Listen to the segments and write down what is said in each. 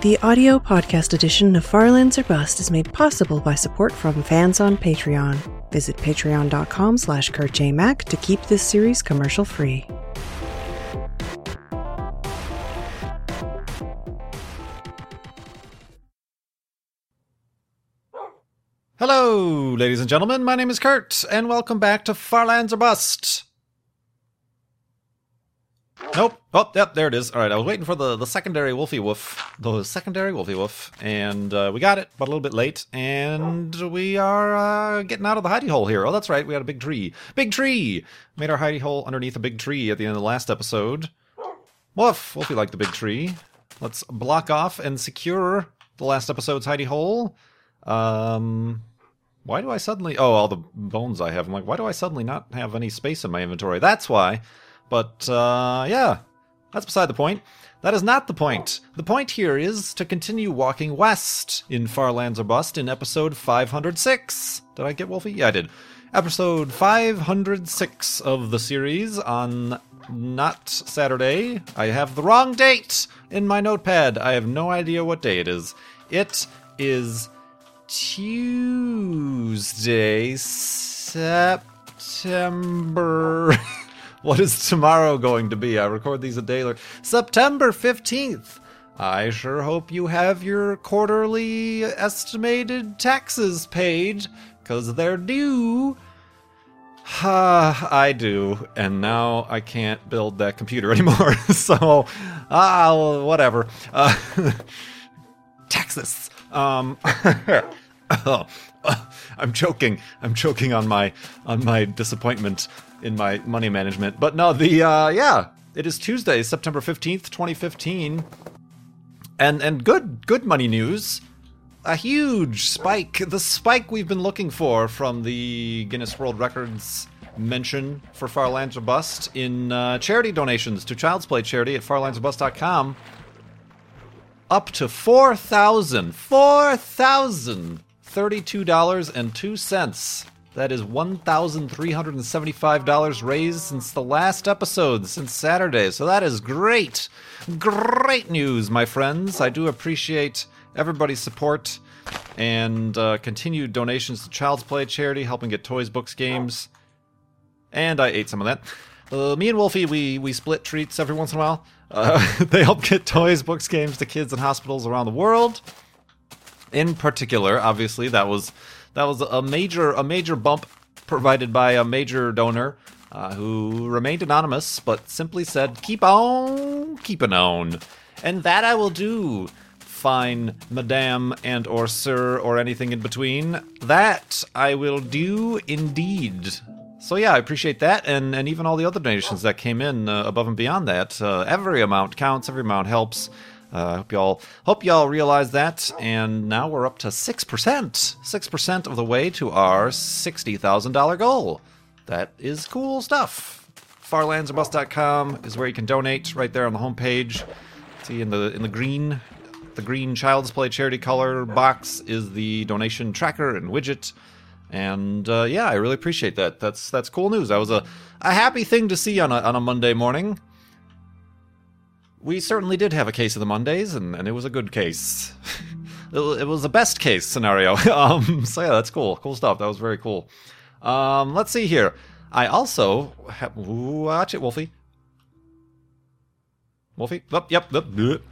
The audio podcast edition of Farlands or Bust is made possible by support from fans on Patreon. Visit patreon.com slash kurtjmac to keep this series commercial free. Hello, ladies and gentlemen. My name is Kurt, and welcome back to Farlands or Bust. Nope. Oh, yep, there it is. All right, I was waiting for the, the secondary Wolfie Woof, the secondary Wolfie Woof, and uh, we got it, but a little bit late, and we are uh, getting out of the hidey hole here. Oh, that's right, we had a big tree. Big tree! Made our hidey hole underneath a big tree at the end of the last episode. Woof! Wolfie liked the big tree. Let's block off and secure the last episode's hidey hole. Um, why do I suddenly? Oh, all the bones I have. I'm like, why do I suddenly not have any space in my inventory? That's why. But uh, yeah, that's beside the point. That is not the point. The point here is to continue walking west in Far Lands or Bust in episode 506. Did I get Wolfie? Yeah, I did. Episode 506 of the series on not Saturday. I have the wrong date in my notepad. I have no idea what day it is. It is Tuesday, September. what is tomorrow going to be? I record these a day later. September 15th. I sure hope you have your quarterly estimated taxes paid, because they're due. Ah, I do, and now I can't build that computer anymore. so, ah, whatever. Uh, taxes. Um, oh, I'm choking. I'm choking on my on my disappointment in my money management. But no, the uh, yeah, it is Tuesday, September fifteenth, twenty fifteen, and and good good money news. A huge spike, the spike we've been looking for from the Guinness World Records mention for Farlands or Bust in uh, charity donations to Child's Play charity at farlandsorbust.com up to four thousand four thousand thirty-two dollars and two cents. That is one thousand three hundred and seventy-five dollars raised since the last episode, since Saturday. So that is great, great news, my friends. I do appreciate everybody's support and uh, continued donations to Child's Play charity, helping get toys, books, games, and I ate some of that. Uh, me and Wolfie, we we split treats every once in a while. Uh, they help get toys, books, games to kids in hospitals around the world. In particular, obviously, that was that was a major a major bump provided by a major donor uh, who remained anonymous, but simply said, "Keep on, keeping on," and that I will do. Fine, madame and or sir or anything in between. That I will do indeed. So yeah, I appreciate that, and and even all the other donations that came in uh, above and beyond that. Uh, every amount counts. Every amount helps. Uh, hope y'all hope y'all realize that. And now we're up to six percent, six percent of the way to our sixty thousand dollar goal. That is cool stuff. Farlandsorbust.com is where you can donate. Right there on the homepage. See in the in the green, the green Child's Play charity color box is the donation tracker and widget. And uh, yeah, I really appreciate that. That's that's cool news. That was a, a happy thing to see on a on a Monday morning. We certainly did have a case of the Mondays, and, and it was a good case. it, was the best case scenario. um, so yeah, that's cool. Cool stuff. That was very cool. Um, let's see here. I also ha- watch it, Wolfie. Wolfie. Yep. Yep. yep.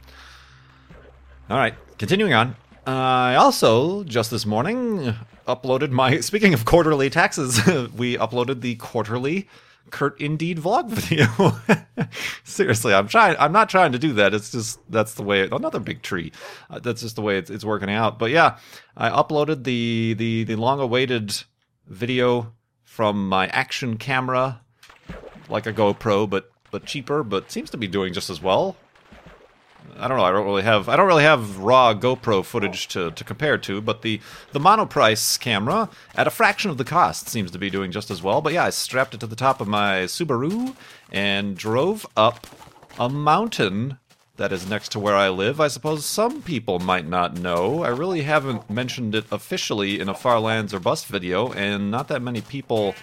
All right. Continuing on. I also just this morning uploaded my. Speaking of quarterly taxes, we uploaded the quarterly Kurt Indeed vlog video. Seriously, I'm trying. I'm not trying to do that. It's just that's the way. Another big tree. Uh, that's just the way it's, it's working out. But yeah, I uploaded the the the long awaited video from my action camera, like a GoPro, but but cheaper, but seems to be doing just as well. I don't know. I don't really have. I don't really have raw GoPro footage to, to compare to, but the the monoprice camera at a fraction of the cost seems to be doing just as well. But yeah, I strapped it to the top of my Subaru and drove up a mountain that is next to where I live. I suppose some people might not know. I really haven't mentioned it officially in a Farlands or Bust video, and not that many people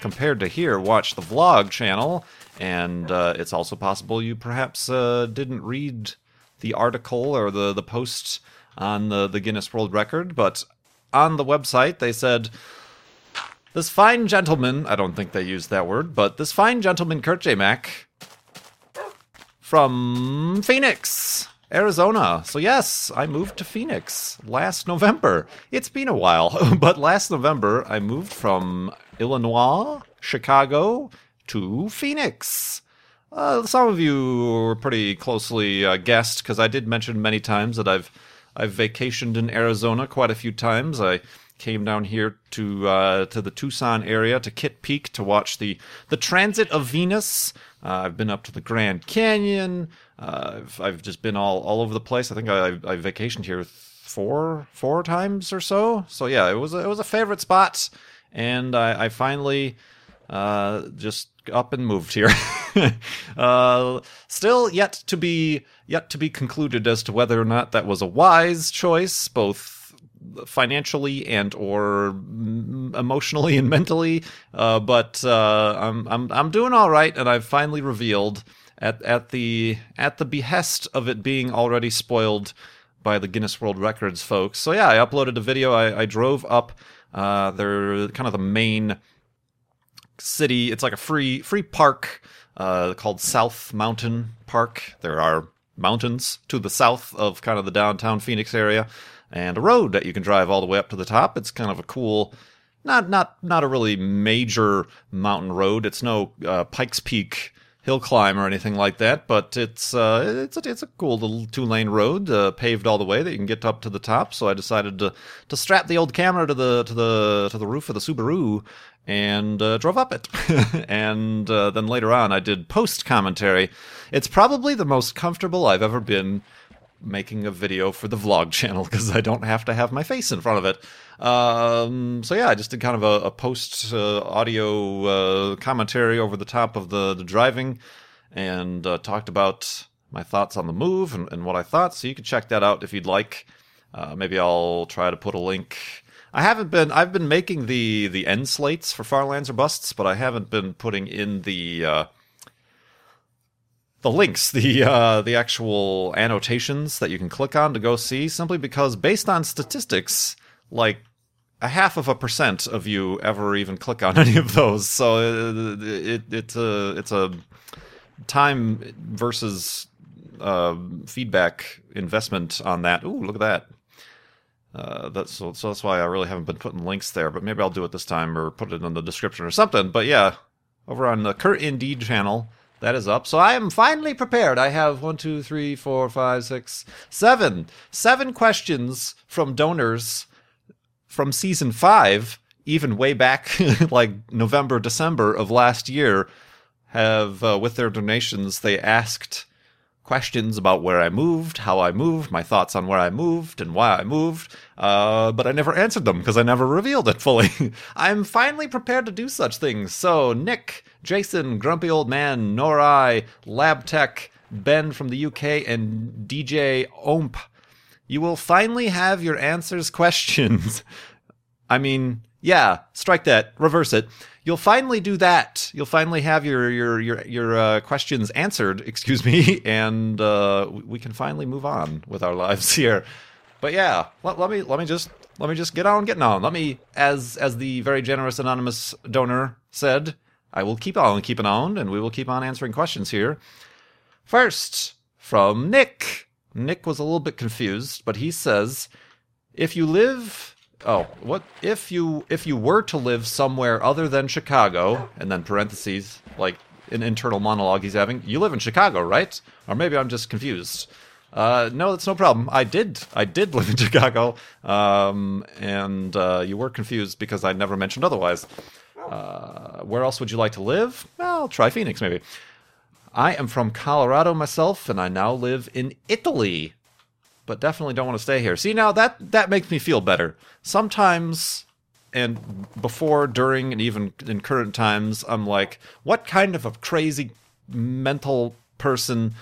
compared to here watch the vlog channel. And uh, it's also possible you perhaps uh, didn't read the article or the the post on the the Guinness World Record, but on the website they said this fine gentleman, I don't think they used that word, but this fine gentleman, Kurt J. Mac, from Phoenix, Arizona. So, yes, I moved to Phoenix last November. It's been a while, but last November I moved from Illinois, Chicago, to Phoenix. Uh, some of you were pretty closely uh, guessed because I did mention many times that I've I've vacationed in Arizona quite a few times. I came down here to uh, to the Tucson area to Kitt Peak to watch the the transit of Venus. Uh, I've been up to the Grand Canyon. Uh, I've, I've just been all all over the place. I think I, I vacationed here four four times or so. So yeah, it was a, it was a favorite spot, and I, I finally uh, just up and moved here. uh, still yet to be yet to be concluded as to whether or not that was a wise choice, both financially and or emotionally and mentally. Uh, but uh, I'm I'm I'm doing all right, and I've finally revealed at at the at the behest of it being already spoiled by the Guinness World Records folks. So yeah, I uploaded a video. I, I drove up. Uh, they're kind of the main city. It's like a free free park uh, called South Mountain Park. There are mountains to the south of kind of the downtown Phoenix area and a road that you can drive all the way up to the top. It's kind of a cool, not not not a really major mountain road. It's no uh, Pikes Peak hill climb or anything like that, but it's uh, it's a, it's a cool little two lane road, uh, paved all the way that you can get up to the top. So I decided to to strap the old camera to the to the to the roof of the Subaru and uh, drove up it. and uh, then later on, I did post commentary. It's probably the most comfortable I've ever been making a video for the vlog channel because I don't have to have my face in front of it. Um, so yeah, I just did kind of a, a post uh, audio uh, commentary over the top of the, the driving and uh, talked about my thoughts on the move and, and, what I thought. So you can check that out if you'd like. Uh, maybe I'll try to put a link. I haven't been. I've been making the the end slates for Farlands or Busts, but I haven't been putting in the uh, the links, the uh, the actual annotations that you can click on to go see, simply because based on statistics, like a half of a percent of you ever even click on any of those. So uh, it, it it's a it's a time versus uh, feedback investment on that. Ooh, look at that. Uh, that's so, so that's why I really haven't been putting links there, but maybe I'll do it this time or put it in the description or something. But yeah, over on the Kurt Indeed channel, that is up. So I am finally prepared. I have one, two, three, four, five, six, seven, seven questions from donors from season five, even way back like November, December of last year. Have uh, with their donations, they asked questions about where I moved, how I moved, my thoughts on where I moved, and why I moved, uh, but I never answered them because I never revealed it fully. I'm finally prepared to do such things. So, Nick, Jason, Grumpy Old Man, Norai, Lab Tech, Ben from the UK, and DJ Omp, you will finally have your answers questions. I mean, yeah, strike that, reverse it you'll finally do that. You'll finally have your your your your uh, questions answered. Excuse me, and uh, we can finally move on with our lives here. But yeah, let, let me let me just let me just get on getting on. Let me, as as the very generous anonymous donor said, I will keep on keeping on, and we will keep on answering questions here. First, from Nick. Nick was a little bit confused, but he says, if you live oh, what if you if you were to live somewhere other than Chicago, and then parentheses like an internal monologue he's having. You live in Chicago, right? Or maybe I'm just confused. Uh, no, that's no problem. I did. I did live in Chicago, um, and uh, you were confused because I never mentioned otherwise. Uh, where else would you like to live? Well, try Phoenix, maybe. I am from Colorado myself, and I now live in Italy but definitely don't want to stay here. See, now that that makes me feel better. Sometimes and before, during, and even in current times, I'm like, what kind of a crazy mental person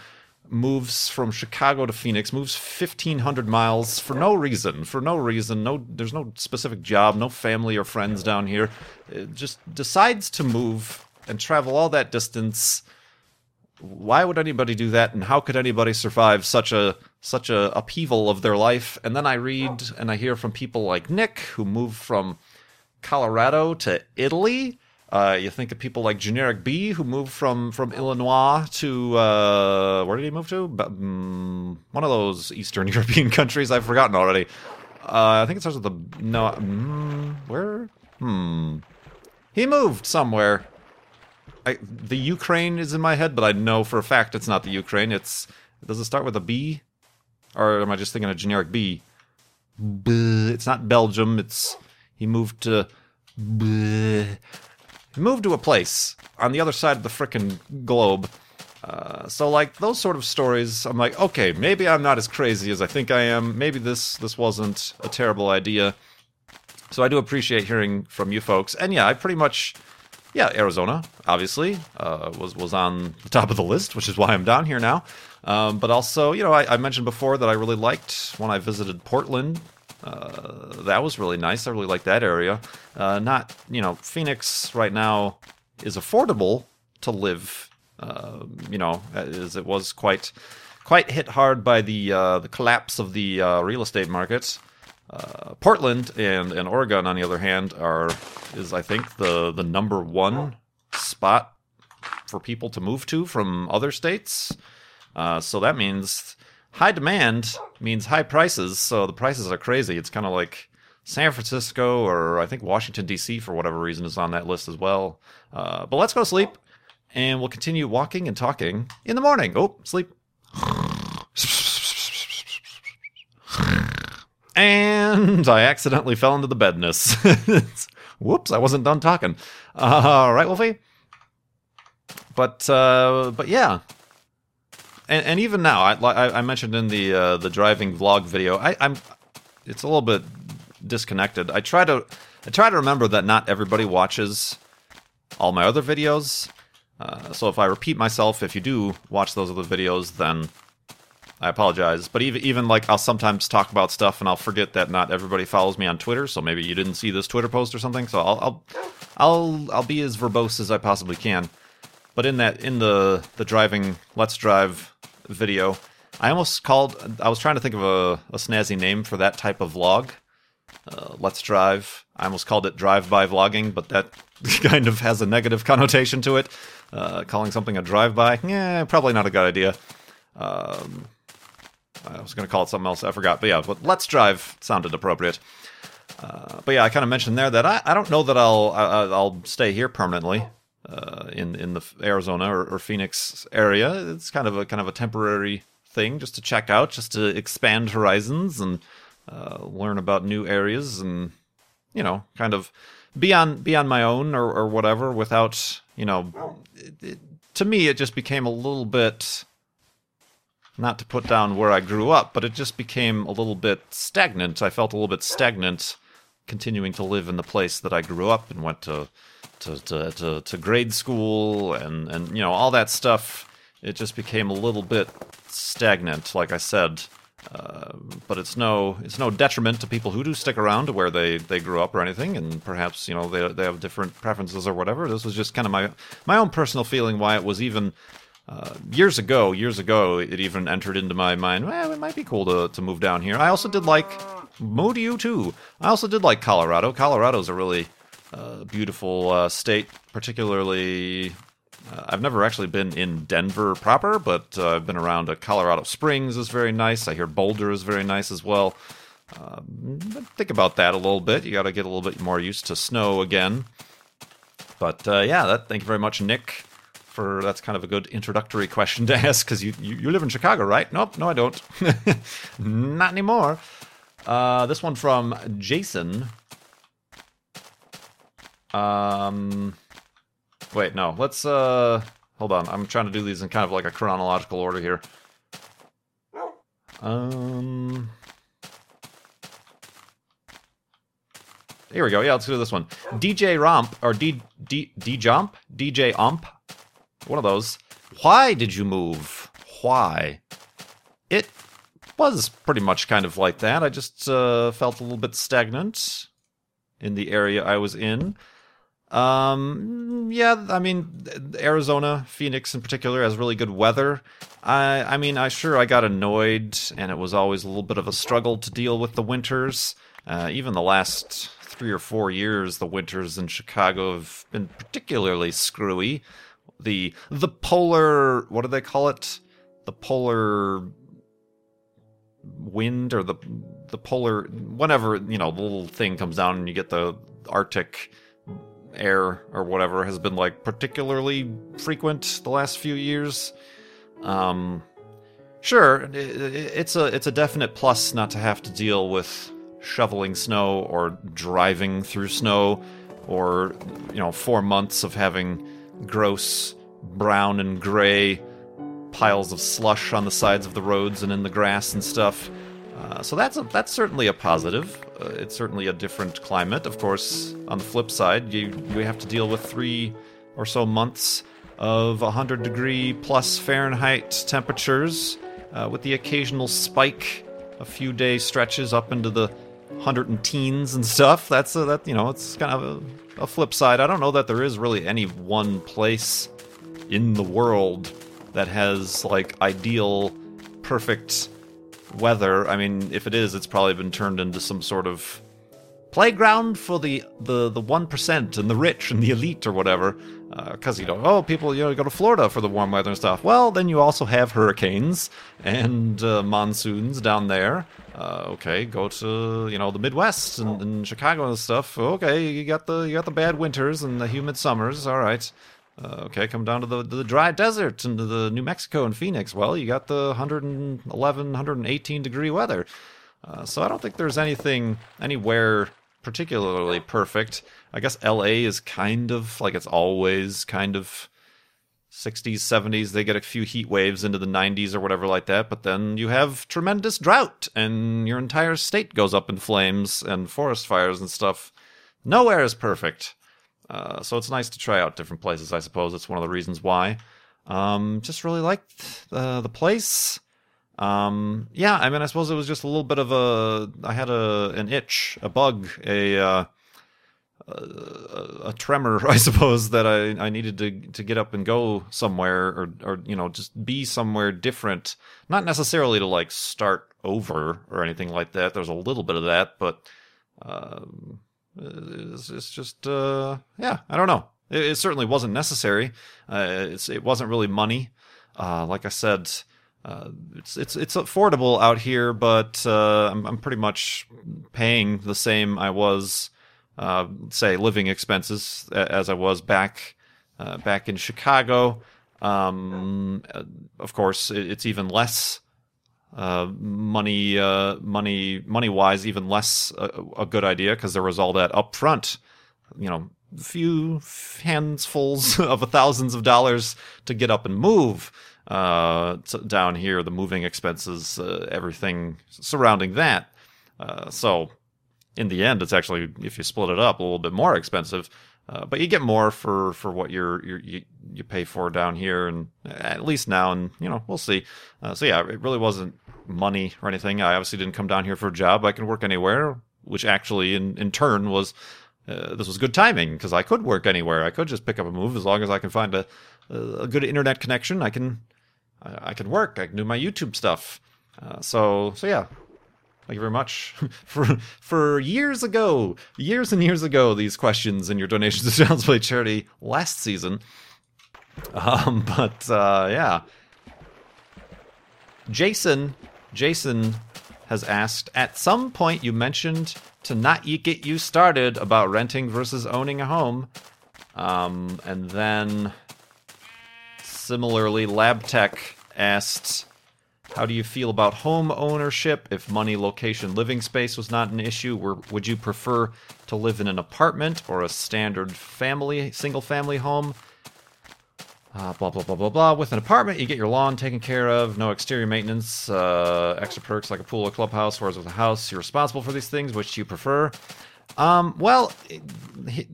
moves from Chicago to Phoenix, moves 1500 miles for no reason, for no reason, no there's no specific job, no family or friends down here. It just decides to move and travel all that distance. Why would anybody do that and how could anybody survive such a such a upheaval of their life. And then I read and I hear from people like Nick who moved from Colorado to Italy. Uh, you think of people like GenerikB who moved from from Illinois to uh, where did he move to? Um, one of those Eastern European countries. I've forgotten already. Uh, I think it starts with the no. Mm, where? Hmm. He moved somewhere. I, the Ukraine is in my head, but I know for a fact it's not the Ukraine. It's does it start with a B, or am I just thinking a generic B? It's not Belgium. It's he moved to. He moved to a place on the other side of the frickin' globe. Uh, so like those sort of stories, I'm like, okay, maybe I'm not as crazy as I think I am. Maybe this this wasn't a terrible idea. So I do appreciate hearing from you folks. And yeah, I pretty much, yeah, Arizona obviously uh, was was on the top of the list, which is why I'm down here now. Um, but also, you know, I, I, mentioned before that I really liked when I visited Portland. Uh, that was really nice. I really like that area. Uh, not, you know, Phoenix right now is affordable to live. Uh, you know, as it was quite quite hit hard by the uh, the collapse of the uh, real estate markets. Uh, Portland and, and Oregon, on the other hand, are is I think the the number one spot for people to move to from other states. Uh, so that means high demand means high prices. So the prices are crazy. It's kind of like San Francisco or I think Washington D.C. for whatever reason is on that list as well. Uh, but let's go to sleep, and we'll continue walking and talking in the morning. Oh, sleep. And I accidentally fell into the bedness. Whoops, I wasn't done talking. Uh, all right, Wolfie. But uh, but yeah, and, and even now, I, I mentioned in the uh, the driving vlog video, I, I'm it's a little bit disconnected. I try to I try to remember that not everybody watches all my other videos. Uh, so if I repeat myself, if you do watch those other videos, then I apologize. But even even like I'll sometimes talk about stuff and I'll forget that not everybody follows me on Twitter, so maybe you didn't see this Twitter post or something. So I'll I'll I'll, I'll be as verbose as I possibly can. But in that in the the driving let's drive video, I almost called I was trying to think of a, a snazzy name for that type of vlog. Uh, let's drive. I almost called it drive-by vlogging, but that kind of has a negative connotation to it. Uh, calling something a drive-by, yeah, probably not a good idea. Um, I was going to call it something else. I forgot. But yeah, but Let's Drive sounded appropriate. Uh, but yeah, I kind of mentioned there that I, I don't know that I'll I, I'll stay here permanently uh, in in the Arizona or, or, Phoenix area. It's kind of a kind of a temporary thing just to check out, just to expand horizons and uh, learn about new areas and you know kind of be on be on my own or, or whatever without you know. It, it, to me, it just became a little bit not to put down where I grew up, but it just became a little bit stagnant. I felt a little bit stagnant continuing to live in the place that I grew up and went to to, to, to, to grade school and, and you know all that stuff. It just became a little bit stagnant, like I said. Uh, but it's no it's no detriment to people who do stick around to where they, they grew up or anything, and perhaps you know they they have different preferences or whatever. This was just kind of my my own personal feeling why it was even uh, years ago, years ago, it even entered into my mind. Well, it might be cool to, to move down here. I also did like Mo you too. I also did like Colorado. Colorado's a really uh, beautiful uh, state, particularly. Uh, I've never actually been in Denver proper, but uh, I've been around. Colorado Springs is very nice. I hear Boulder is very nice as well. Um, think about that a little bit. You got to get a little bit more used to snow again. But yeah, that. Thank you very much, Nick for that's kind of a good introductory question to ask because you, you, you live in Chicago, right? Nope, no, I don't. Not anymore. Uh, this one from Jason. Um, wait, no. Let's uh, hold on. I'm trying to do these in kind of like a chronological order here. Um. Here we go. Yeah, let's do this one. DJ Romp or D D D Jump DJ Ump one of those. Why did you move? Why? It was pretty much kind of like that. I just uh, felt a little bit stagnant in the area I was in. Um, yeah, I mean, Arizona, Phoenix in particular, has really good weather. I, I mean, I sure I got annoyed, and it was always a little bit of a struggle to deal with the winters. Uh, even the last three or four years, the winters in Chicago have been particularly screwy. The the polar, what do they call it? The polar wind or the the polar whenever you know the little thing comes down and you get the Arctic air or whatever has been like particularly frequent the last few years. Um, sure, it's a it's a definite plus not to have to deal with shoveling snow or driving through snow or you know four months of having gross brown and gray piles of slush on the sides of the roads and in the grass and stuff. Uh, so that's a, that's certainly a positive. Uh, it's certainly a different climate. Of course, on the flip side, you you have to deal with three or so months of 100 degree plus Fahrenheit temperatures, uh, with the occasional spike, a few day stretches up into the hundred and teens and stuff. That's a, that you know, it's kind of a, a flip side. I don't know that there is really any one place in the world that has like ideal, perfect weather. I mean, if it is, it's probably been turned into some sort of playground for the the the one percent and the rich and the elite or whatever. Because uh, you know, oh, people you know go to Florida for the warm weather and stuff. Well, then you also have hurricanes and uh, monsoons down there. Uh, okay, go to you know the Midwest and, and, Chicago and stuff. Okay, you got the you got the bad winters and the humid summers. All right. Uh, okay, come down to the, the dry desert and to the New Mexico and Phoenix. Well, you got the 111, 118 degree weather. Uh, so I don't think there's anything anywhere particularly perfect. I guess LA is kind of like it's always kind of 60s, 70s. They get a few heat waves into the 90s or whatever like that, but then you have tremendous drought and your entire state goes up in flames and forest fires and stuff. Nowhere is perfect. Uh, so it's nice to try out different places. I suppose it's one of the reasons why. Um, just really liked the the place. Um, yeah, I mean, I suppose it was just a little bit of a. I had a an itch, a bug, a uh, a, a, tremor, I suppose, that I, I needed to to get up and go somewhere, or or you know, just be somewhere different. Not necessarily to like start over or anything like that. There's a little bit of that, but. Um, it's, it's just uh, yeah i don't know. It, it certainly wasn't necessary. Uh, it wasn't really money. Uh, like i said uh, it's it's it's affordable out here but uh, I'm, I'm pretty much paying the same i was uh, say living expenses as i was back back in chicago. Um, of course it, it's even less uh, money, uh, money, money wise, even less a, a good idea because there was all that upfront, you know, few handfuls of thousands of dollars to get up and move uh, down here. The moving expenses, uh, everything surrounding that. Uh, so, in the end, it's actually if you split it up a little bit more expensive. Uh, but you get more for, for what you're, you're, you you pay for down here, and at least now, and you know we'll see. Uh, so yeah, it really wasn't money or anything. I obviously didn't come down here for a job. I can work anywhere, which actually in in turn was uh, this was good timing because I could work anywhere. I could just pick up a move as long as I can find a a good internet connection. I can I, can work. I can do my YouTube stuff. Uh, so so yeah, Thank you very much. for for years ago, years and years ago, these questions and your donations to Child's Play charity last season. Um, but uh, yeah, Jason, Jason has asked. At some point, you mentioned to not get you started about renting versus owning a home, um, and then similarly, LabTech asked how do you feel about home ownership? If money, location, living space was not an issue, would you prefer to live in an apartment or a standard family, single family home? Uh, blah blah blah blah blah. With an apartment, you get your lawn taken care of, no exterior maintenance, uh, extra perks like a pool or clubhouse. Whereas with a house, you're responsible for these things. Which do you prefer? Um, well, a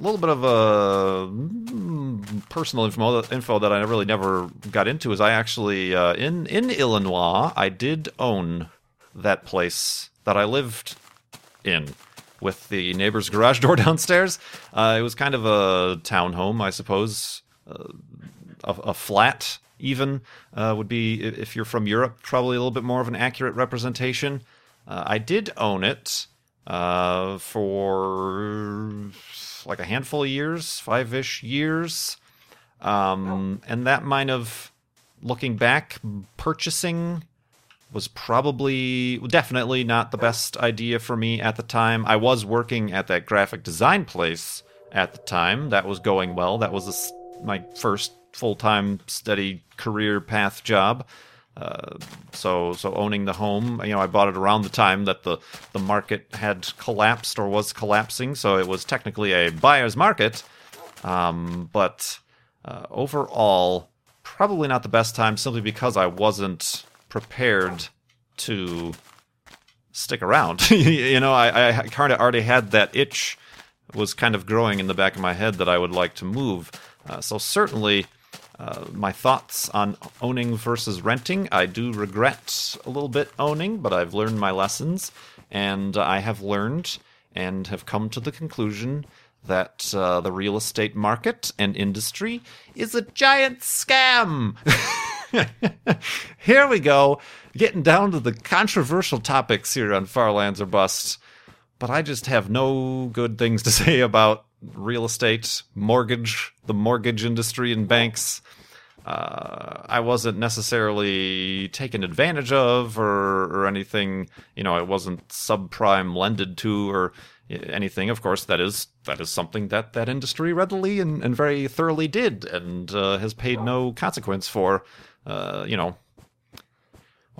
little bit of a mm, personal info, info that I really never got into is I actually uh, in in Illinois I did own that place that I lived in. with the neighbor's garage door downstairs. Uh, it was kind of a townhome, I suppose, uh, a, a flat even uh, would be if you're from Europe, probably a little bit more of an accurate representation. Uh, I did own it uh, for like a handful of years, five ish years. Um, and that might have, looking back, purchasing was probably definitely not the best idea for me at the time. I was working at that graphic design place at the time. That was going well. That was a, my first full time steady career path job. Uh, so so owning the home, you know, I bought it around the time that the the market had collapsed or was collapsing, so it was technically a buyer's market. Um, but uh, overall, probably not the best time, simply because I wasn't prepared to stick around. you know, I, I kind of already had that itch was kind of growing in the back of my head that I would like to move. Uh, so certainly uh, my thoughts on owning versus renting. I do regret a little bit owning, but I've learned my lessons, and I have learned and have come to the conclusion that uh, the real estate market and industry is a giant scam. here we go, getting down to the controversial topics here on Far Lands or Bust. But I just have no good things to say about real estate, mortgage, the mortgage industry, and banks. Uh, I wasn't necessarily taken advantage of or, or anything. You know, I wasn't subprime lended to or anything. Of course, that is that is something that that industry readily and, and very thoroughly did and uh, has paid no consequence for. Uh, you know,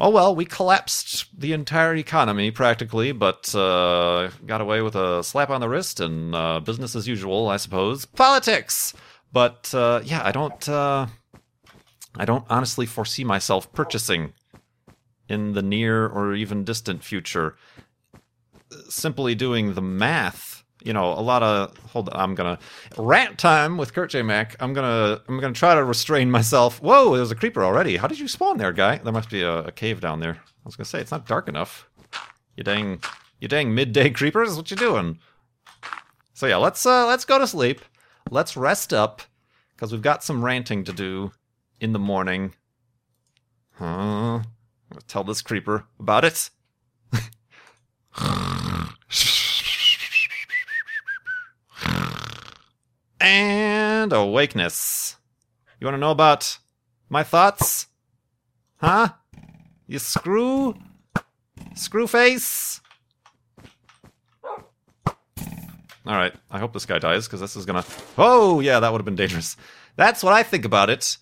Oh well, we collapsed the entire economy practically, but uh, got away with a slap on the wrist and uh, business as usual, I suppose. Politics, but uh, yeah, I don't. Uh, I don't honestly foresee myself purchasing in the near or even distant future. Simply doing the math you know, a lot of hold on, I'm gonna rant time with Kurt J. Mac. I'm gonna I'm gonna try to restrain myself. Whoa, there's a creeper already. How did you spawn there, guy? There must be a, a cave down there. I was gonna say it's not dark enough. You dang you dang midday creepers, what you doing? So yeah, let's uh let's go to sleep. Let's rest up, because we've got some ranting to do in the morning. Huh? Tell this creeper about it. and awakeness. You want to know about my thoughts? Huh? You screw? Screw face? Alright, I hope this guy dies, because this is gonna. Oh, yeah, that would have been dangerous. That's what I think about it.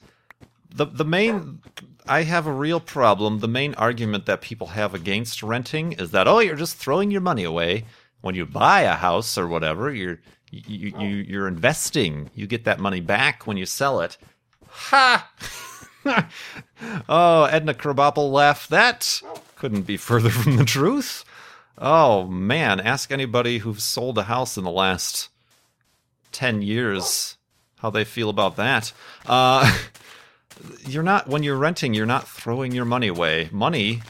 The, the main. I have a real problem. The main argument that people have against renting is that, oh, you're just throwing your money away. When you buy a house or whatever, you're you, you you're investing. You get that money back when you sell it. Ha! oh, Edna Krabappel laughed. That couldn't be further from the truth. Oh man, ask anybody who's sold a house in the last ten years how they feel about that. Uh, you're not when you're renting. You're not throwing your money away. Money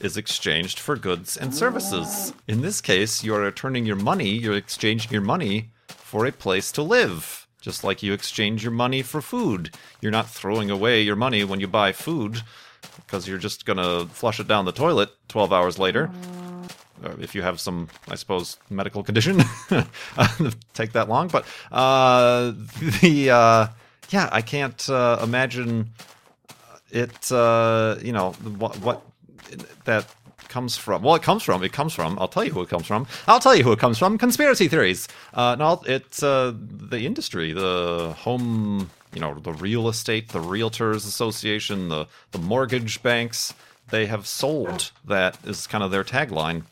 is exchanged for goods and services. In this case, you're returning your money. You're exchanging your money for a place to live. Just like you exchange your money for food. You're not throwing away your money when you buy food because you're just going to flush it down the toilet 12 hours later. Uh, if you have some, I suppose, medical condition, take that long. But uh, the uh, yeah, I can't uh, imagine it. Uh, you know what, what that comes from. Well, it comes from. It comes from. I'll tell you who it comes from. I'll tell you who it comes from. Conspiracy theories. Uh, no, it's uh, the industry, the home, you know, the real estate, the realtors association, the the mortgage banks. They have sold that is kind of their tagline.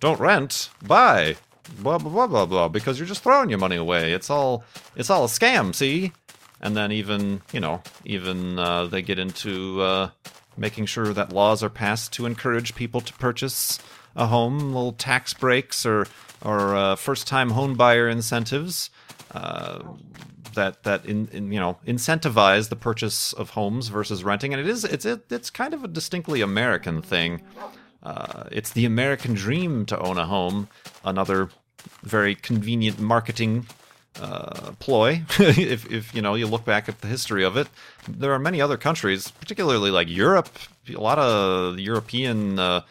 Don't rent, buy. Blah blah blah blah blah. Because you're just throwing your money away. It's all it's all a scam. See. And then even you know even uh, they get into uh, making sure that laws are passed to encourage people to purchase a home, little tax breaks or or uh, first-time home buyer incentives uh, that that in, in, you know incentivize the purchase of homes versus renting, and it is it's it, it's kind of a distinctly American thing. Uh, it's the American dream to own a home. Another very convenient marketing uh, ploy. if, if you know you look back at the history of it, there are many other countries, particularly like Europe. A lot of European uh,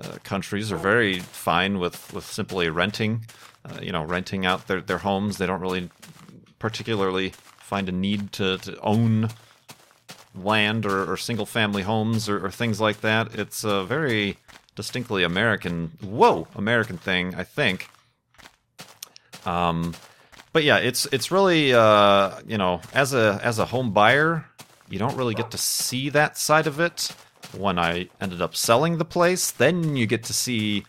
uh, countries are very fine with with simply renting. Uh, you know, renting out their their homes. They don't really particularly find a need to, to own land or, or single family homes or, or, things like that. It's a very distinctly American, whoa, American thing, I think. Um, but yeah, it's it's really uh, you know as a as a home buyer, you don't really get to see that side of it. When I ended up selling the place, then you get to see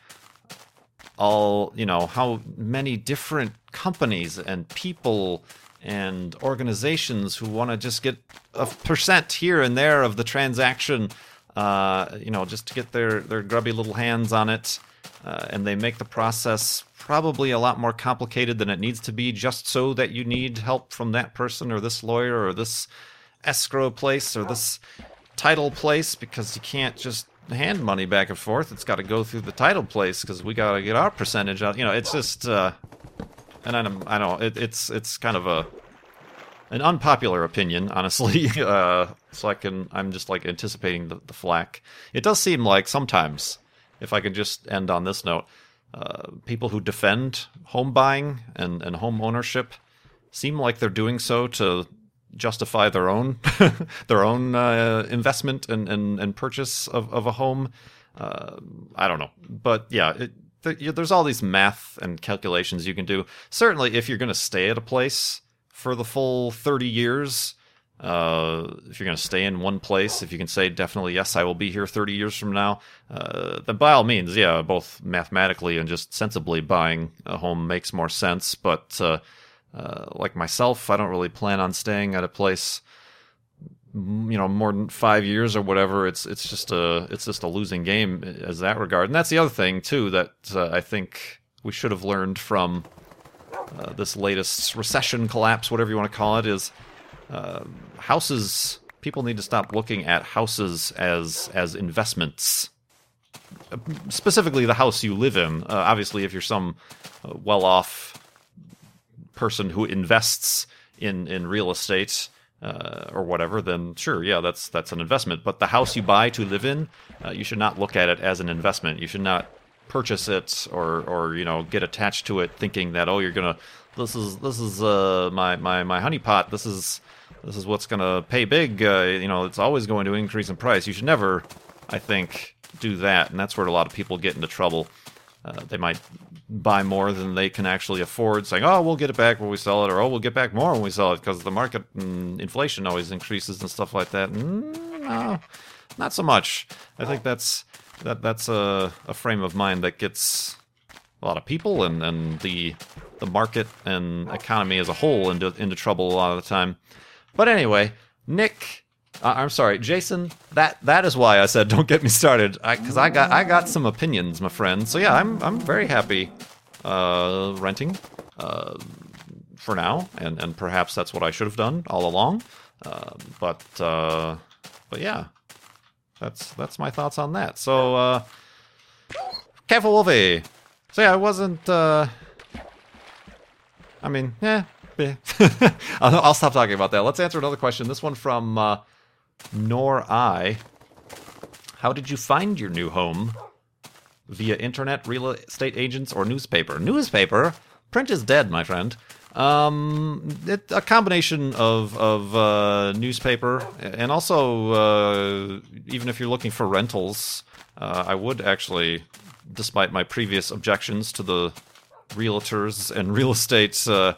all you know how many different companies and people and organizations who want to just get a percent here and there of the transaction, uh, you know, just to get their, their grubby little hands on it. Uh, and they make the process probably a lot more complicated than it needs to be just so that you need help from that person or this lawyer or this escrow place or this title place because you can't just hand money back and forth. It's got to go through the title place because we got to get our percentage out. You know, it's just uh, and I, I don't know it, it's it's kind of a an unpopular opinion, honestly. Uh, so I can I'm just like anticipating the, the flack. It does seem like sometimes, if I can just end on this note, uh, people who defend home buying and, and home ownership seem like they're doing so to justify their own their own uh, investment and, and, and purchase of, of a home. Uh, I don't know, but yeah, it, there's all these math and calculations you can do. Certainly, if you're going to stay at a place for the full 30 years, uh, if you're going to stay in one place, if you can say definitely yes, I will be here 30 years from now, uh, then by all means, yeah, both mathematically and just sensibly, buying a home makes more sense. But uh, uh like myself, I don't really plan on staying at a place you know more than five years or whatever it's it's just a it's just a losing game as that regard and that's the other thing too that uh, i think we should have learned from uh, this latest recession collapse whatever you want to call it is uh, houses people need to stop looking at houses as as investments specifically the house you live in uh, obviously if you're some uh, well-off person who invests in in real estate uh, or whatever, then sure, yeah, that's that's an investment. But the house you buy to live in, uh, you should not look at it as an investment. You should not purchase it or or you know get attached to it, thinking that oh you're gonna this is this is uh, my my my honeypot. This is this is what's gonna pay big. Uh, you know, it's always going to increase in price. You should never, I think, do that, and that's where a lot of people get into trouble. Uh, they might buy more than they can actually afford, saying, "Oh, we'll get it back when we sell it," or "Oh, we'll get back more when we sell it," because the market and inflation always increases and stuff like that. Mm, no, not so much. I think that's that that's a, a frame of mind that gets a lot of people and, and the the market and economy as a whole into into trouble a lot of the time. But anyway, Nick uh, I'm sorry, Jason. That that is why I said don't get me started, because I, I, got I got some opinions, my friend. So yeah, I'm I'm very happy uh, renting uh, for now, and and perhaps that's what I should have done all along. Uh, but uh, but yeah, that's that's my thoughts on that. So uh, careful, Wolfie. So yeah, I wasn't. Uh I mean, yeah. I'll, I'll, stop talking about that. Let's answer another question. This one from uh, nor I. How did you find your new home? Via internet, real estate agents, or newspaper? Newspaper? Print is dead, my friend. Um, it, a combination of of uh, newspaper and also uh, even if you're looking for rentals, uh, I would actually, despite my previous objections to the realtors and real estate uh,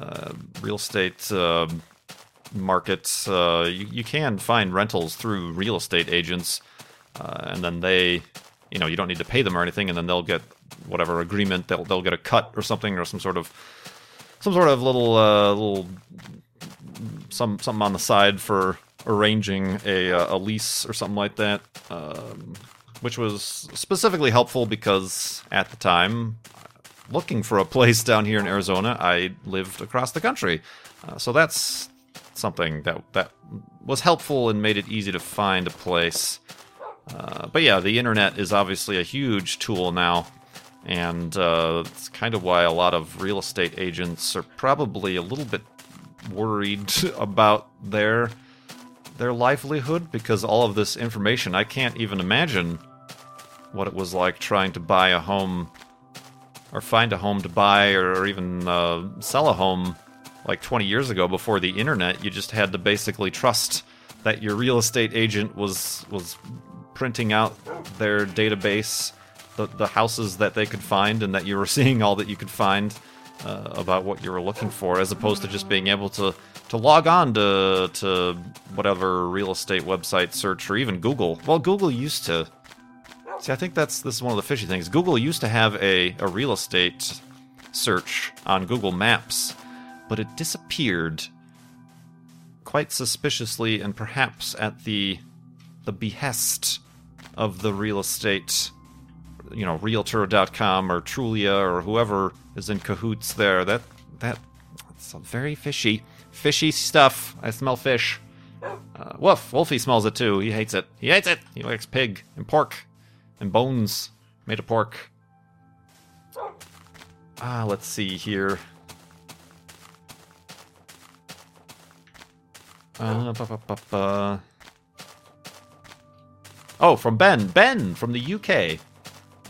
uh, real estate um, markets, uh, you, you can find rentals through real estate agents, and then they, you know, you don't need to pay them or anything, and then they'll get whatever agreement they'll they'll get a cut or something or some sort of some sort of little uh, little some something on the side for arranging a uh, a lease or something like that. Um, which was specifically helpful because at the time, looking for a place down here in Arizona, I lived across the country. Uh, so that's something that that was helpful and made it easy to find a place. Uh, but yeah, the internet is obviously a huge tool now. And uh, it's kind of why a lot of real estate agents are probably a little bit worried about their their livelihood because all of this information I can't even imagine what it was like trying to buy a home or find a home to buy or even uh, sell a home like 20 years ago before the internet. You just had to basically trust that your real estate agent was was printing out their database the, the houses that they could find and that you were seeing all that you could find uh, about what you were looking for as opposed to just being able to to log on to to whatever real estate website search or even Google well Google used to See, I think that's this is one of the fishy things. Google used to have a, a real estate search on Google Maps, but it disappeared quite suspiciously and perhaps at the the behest of the real estate you know, realtor.com or Trulia or whoever is in cahoots there. That that that's very fishy. Fishy stuff. I smell fish. Uh, woof, Wolfie smells it too. He hates it. He hates it. He likes pig and pork and bones made of pork. Ah, let's see here. Uh, ba, ba, ba. Oh, from Ben. Ben from the UK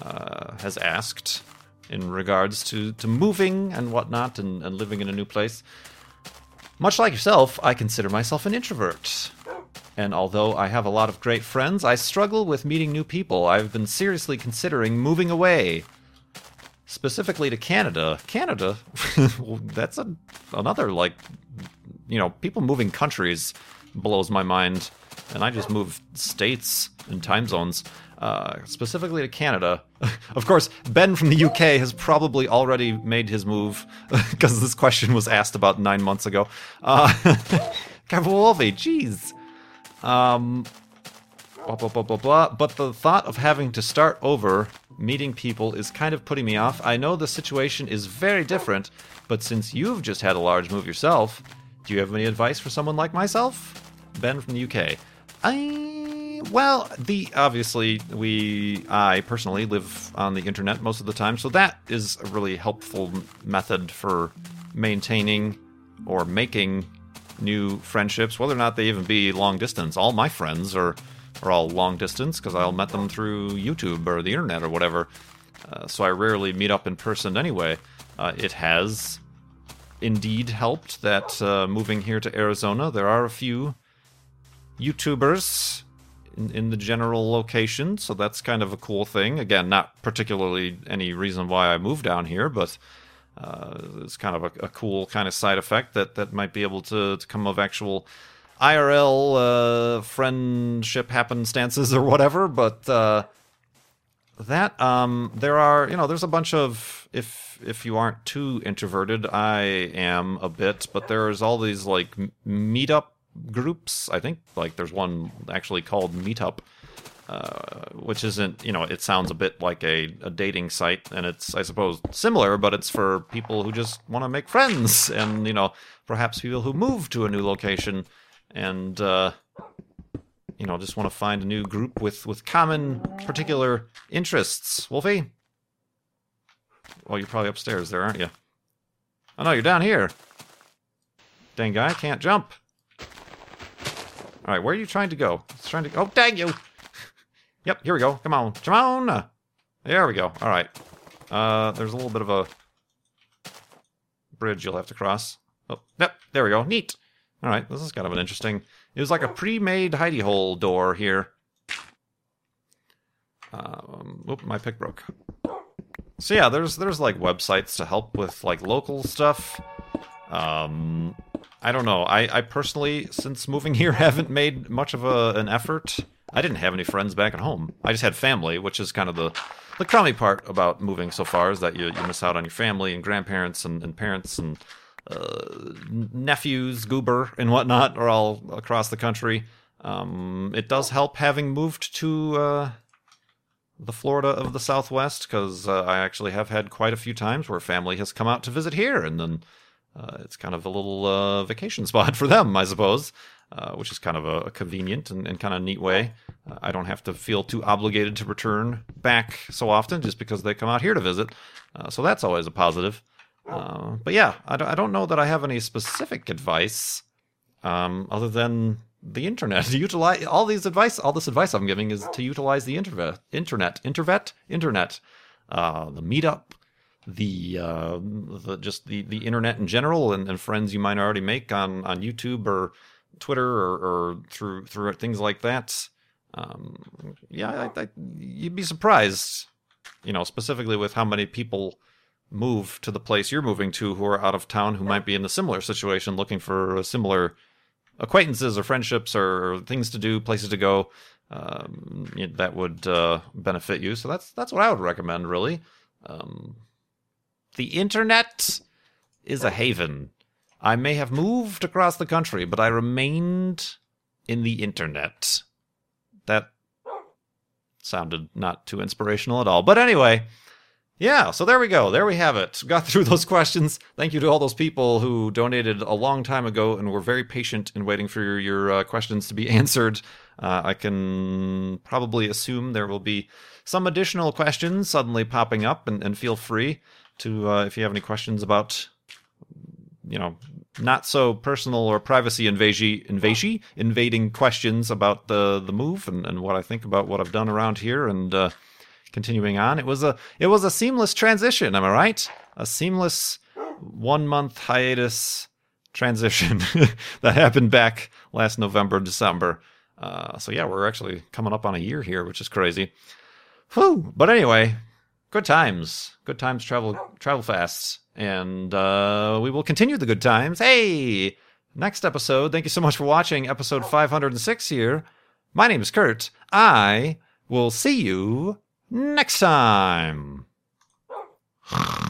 uh, has asked in regards to, to moving and whatnot and, and living in a new place. Much like yourself, I consider myself an introvert. And although I have a lot of great friends, I struggle with meeting new people. I've been seriously considering moving away. Specifically to Canada. Canada? That's a, another, like, you know, people moving countries blows my mind. And I just move states and time zones. Uh, specifically to Canada. of course, Ben from the UK has probably already made his move because this question was asked about nine months ago. Uh, jeez. Um, blah, blah, blah, blah, blah. But the thought of having to start over meeting people is kind of putting me off. I know the situation is very different, but since you've just had a large move yourself, do you have any advice for someone like myself? Ben from the UK. I well, the obviously we I personally live on the internet most of the time, so that is a really helpful method for maintaining or making new friendships, whether or not they even be long distance. All my friends are are all long distance because I met them through YouTube or the internet or whatever. Uh, so I rarely meet up in person anyway. Uh, it has indeed helped that uh, moving here to Arizona, there are a few YouTubers in, the general location, so that's kind of a cool thing. Again, not particularly any reason why I moved down here, but uh, it's kind of a, a, cool kind of side effect that, that might be able to, to come of actual IRL uh, friendship happenstances or whatever. But uh, that um, there are you know there's a bunch of if if you aren't too introverted, I am a bit, but there's all these like meetup groups. I think like there's one actually called Meetup. Uh, which isn't, you know, it sounds a bit like a, a dating site, and it's, I suppose, similar, but it's for people who just want to make friends, and you know, perhaps people who move to a new location, and uh, you know, just want to find a new group with with common particular interests. Wolfie, well, you're probably upstairs there, aren't you? Oh no, you're down here. Dang guy, can't jump. All right, where are you trying to go? It's trying to. Oh, dang you! Yep, here we go. Come on. Come on! There we go. All right. Uh, there's a little bit of a bridge you'll have to cross. Oh, yep, there we go. Neat. All right, this is kind of an interesting... It was like a pre-made hidey hole door here. Um, oop, my pick broke. So yeah, there's there's like websites to help with like local stuff. Um, I don't know. I, I personally, since moving here, haven't made much of a, an effort I didn't have any friends back at home. I just had family, which is kind of the the crummy part about moving so far is that you, you miss out on your family and grandparents and, and parents and uh, nephews, goober and whatnot are all across the country. Um, it does help having moved to uh, the Florida of the Southwest because uh, I actually have had quite a few times where family has come out to visit here and then uh, it's kind of a little uh, vacation spot for them, I suppose, uh, which is kind of a, a convenient and, and, kind of neat way. Uh, I don't have to feel too obligated to return back so often just because they come out here to visit. Uh, so that's always a positive. Uh, but yeah, I don't, know that I have any specific advice um, other than the internet. To utilize all these advice, all this advice I'm giving is to utilize the internet, internet, internet, uh, the meetup, the, uh, the just the, the internet in general, and, and, friends you might already make on, on YouTube or Twitter or, or through through things like that. Um, yeah, I, I, you'd be surprised, you know, specifically with how many people move to the place you're moving to who are out of town who might be in a similar situation looking for similar acquaintances or friendships or things to do, places to go um, that would uh, benefit you. So that's that's what I would recommend, really. Um, the internet is a haven. I may have moved across the country, but I remained in the internet. That sounded not too inspirational at all. But anyway, yeah, so there we go. There we have it. Got through those questions. Thank you to all those people who donated a long time ago and were very patient in waiting for your, your uh, questions to be answered. Uh, I can probably assume there will be some additional questions suddenly popping up, and, and feel free to, uh, if you have any questions about, you know, not so personal or privacy invasion invading questions about the, the move and, and what I think about what I've done around here and, uh, continuing on. It was a it was a seamless transition. Am I right? A seamless one month hiatus transition that happened back last November, December. Uh, so yeah, we're actually coming up on a year here, which is crazy. Whew. But anyway, good times. Good times travel travel fast, and uh, we will continue the good times. Hey, next episode. Thank you so much for watching episode 506 here. My name is Kurt. I will see you next time.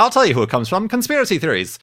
I'll tell you who it comes from conspiracy theories.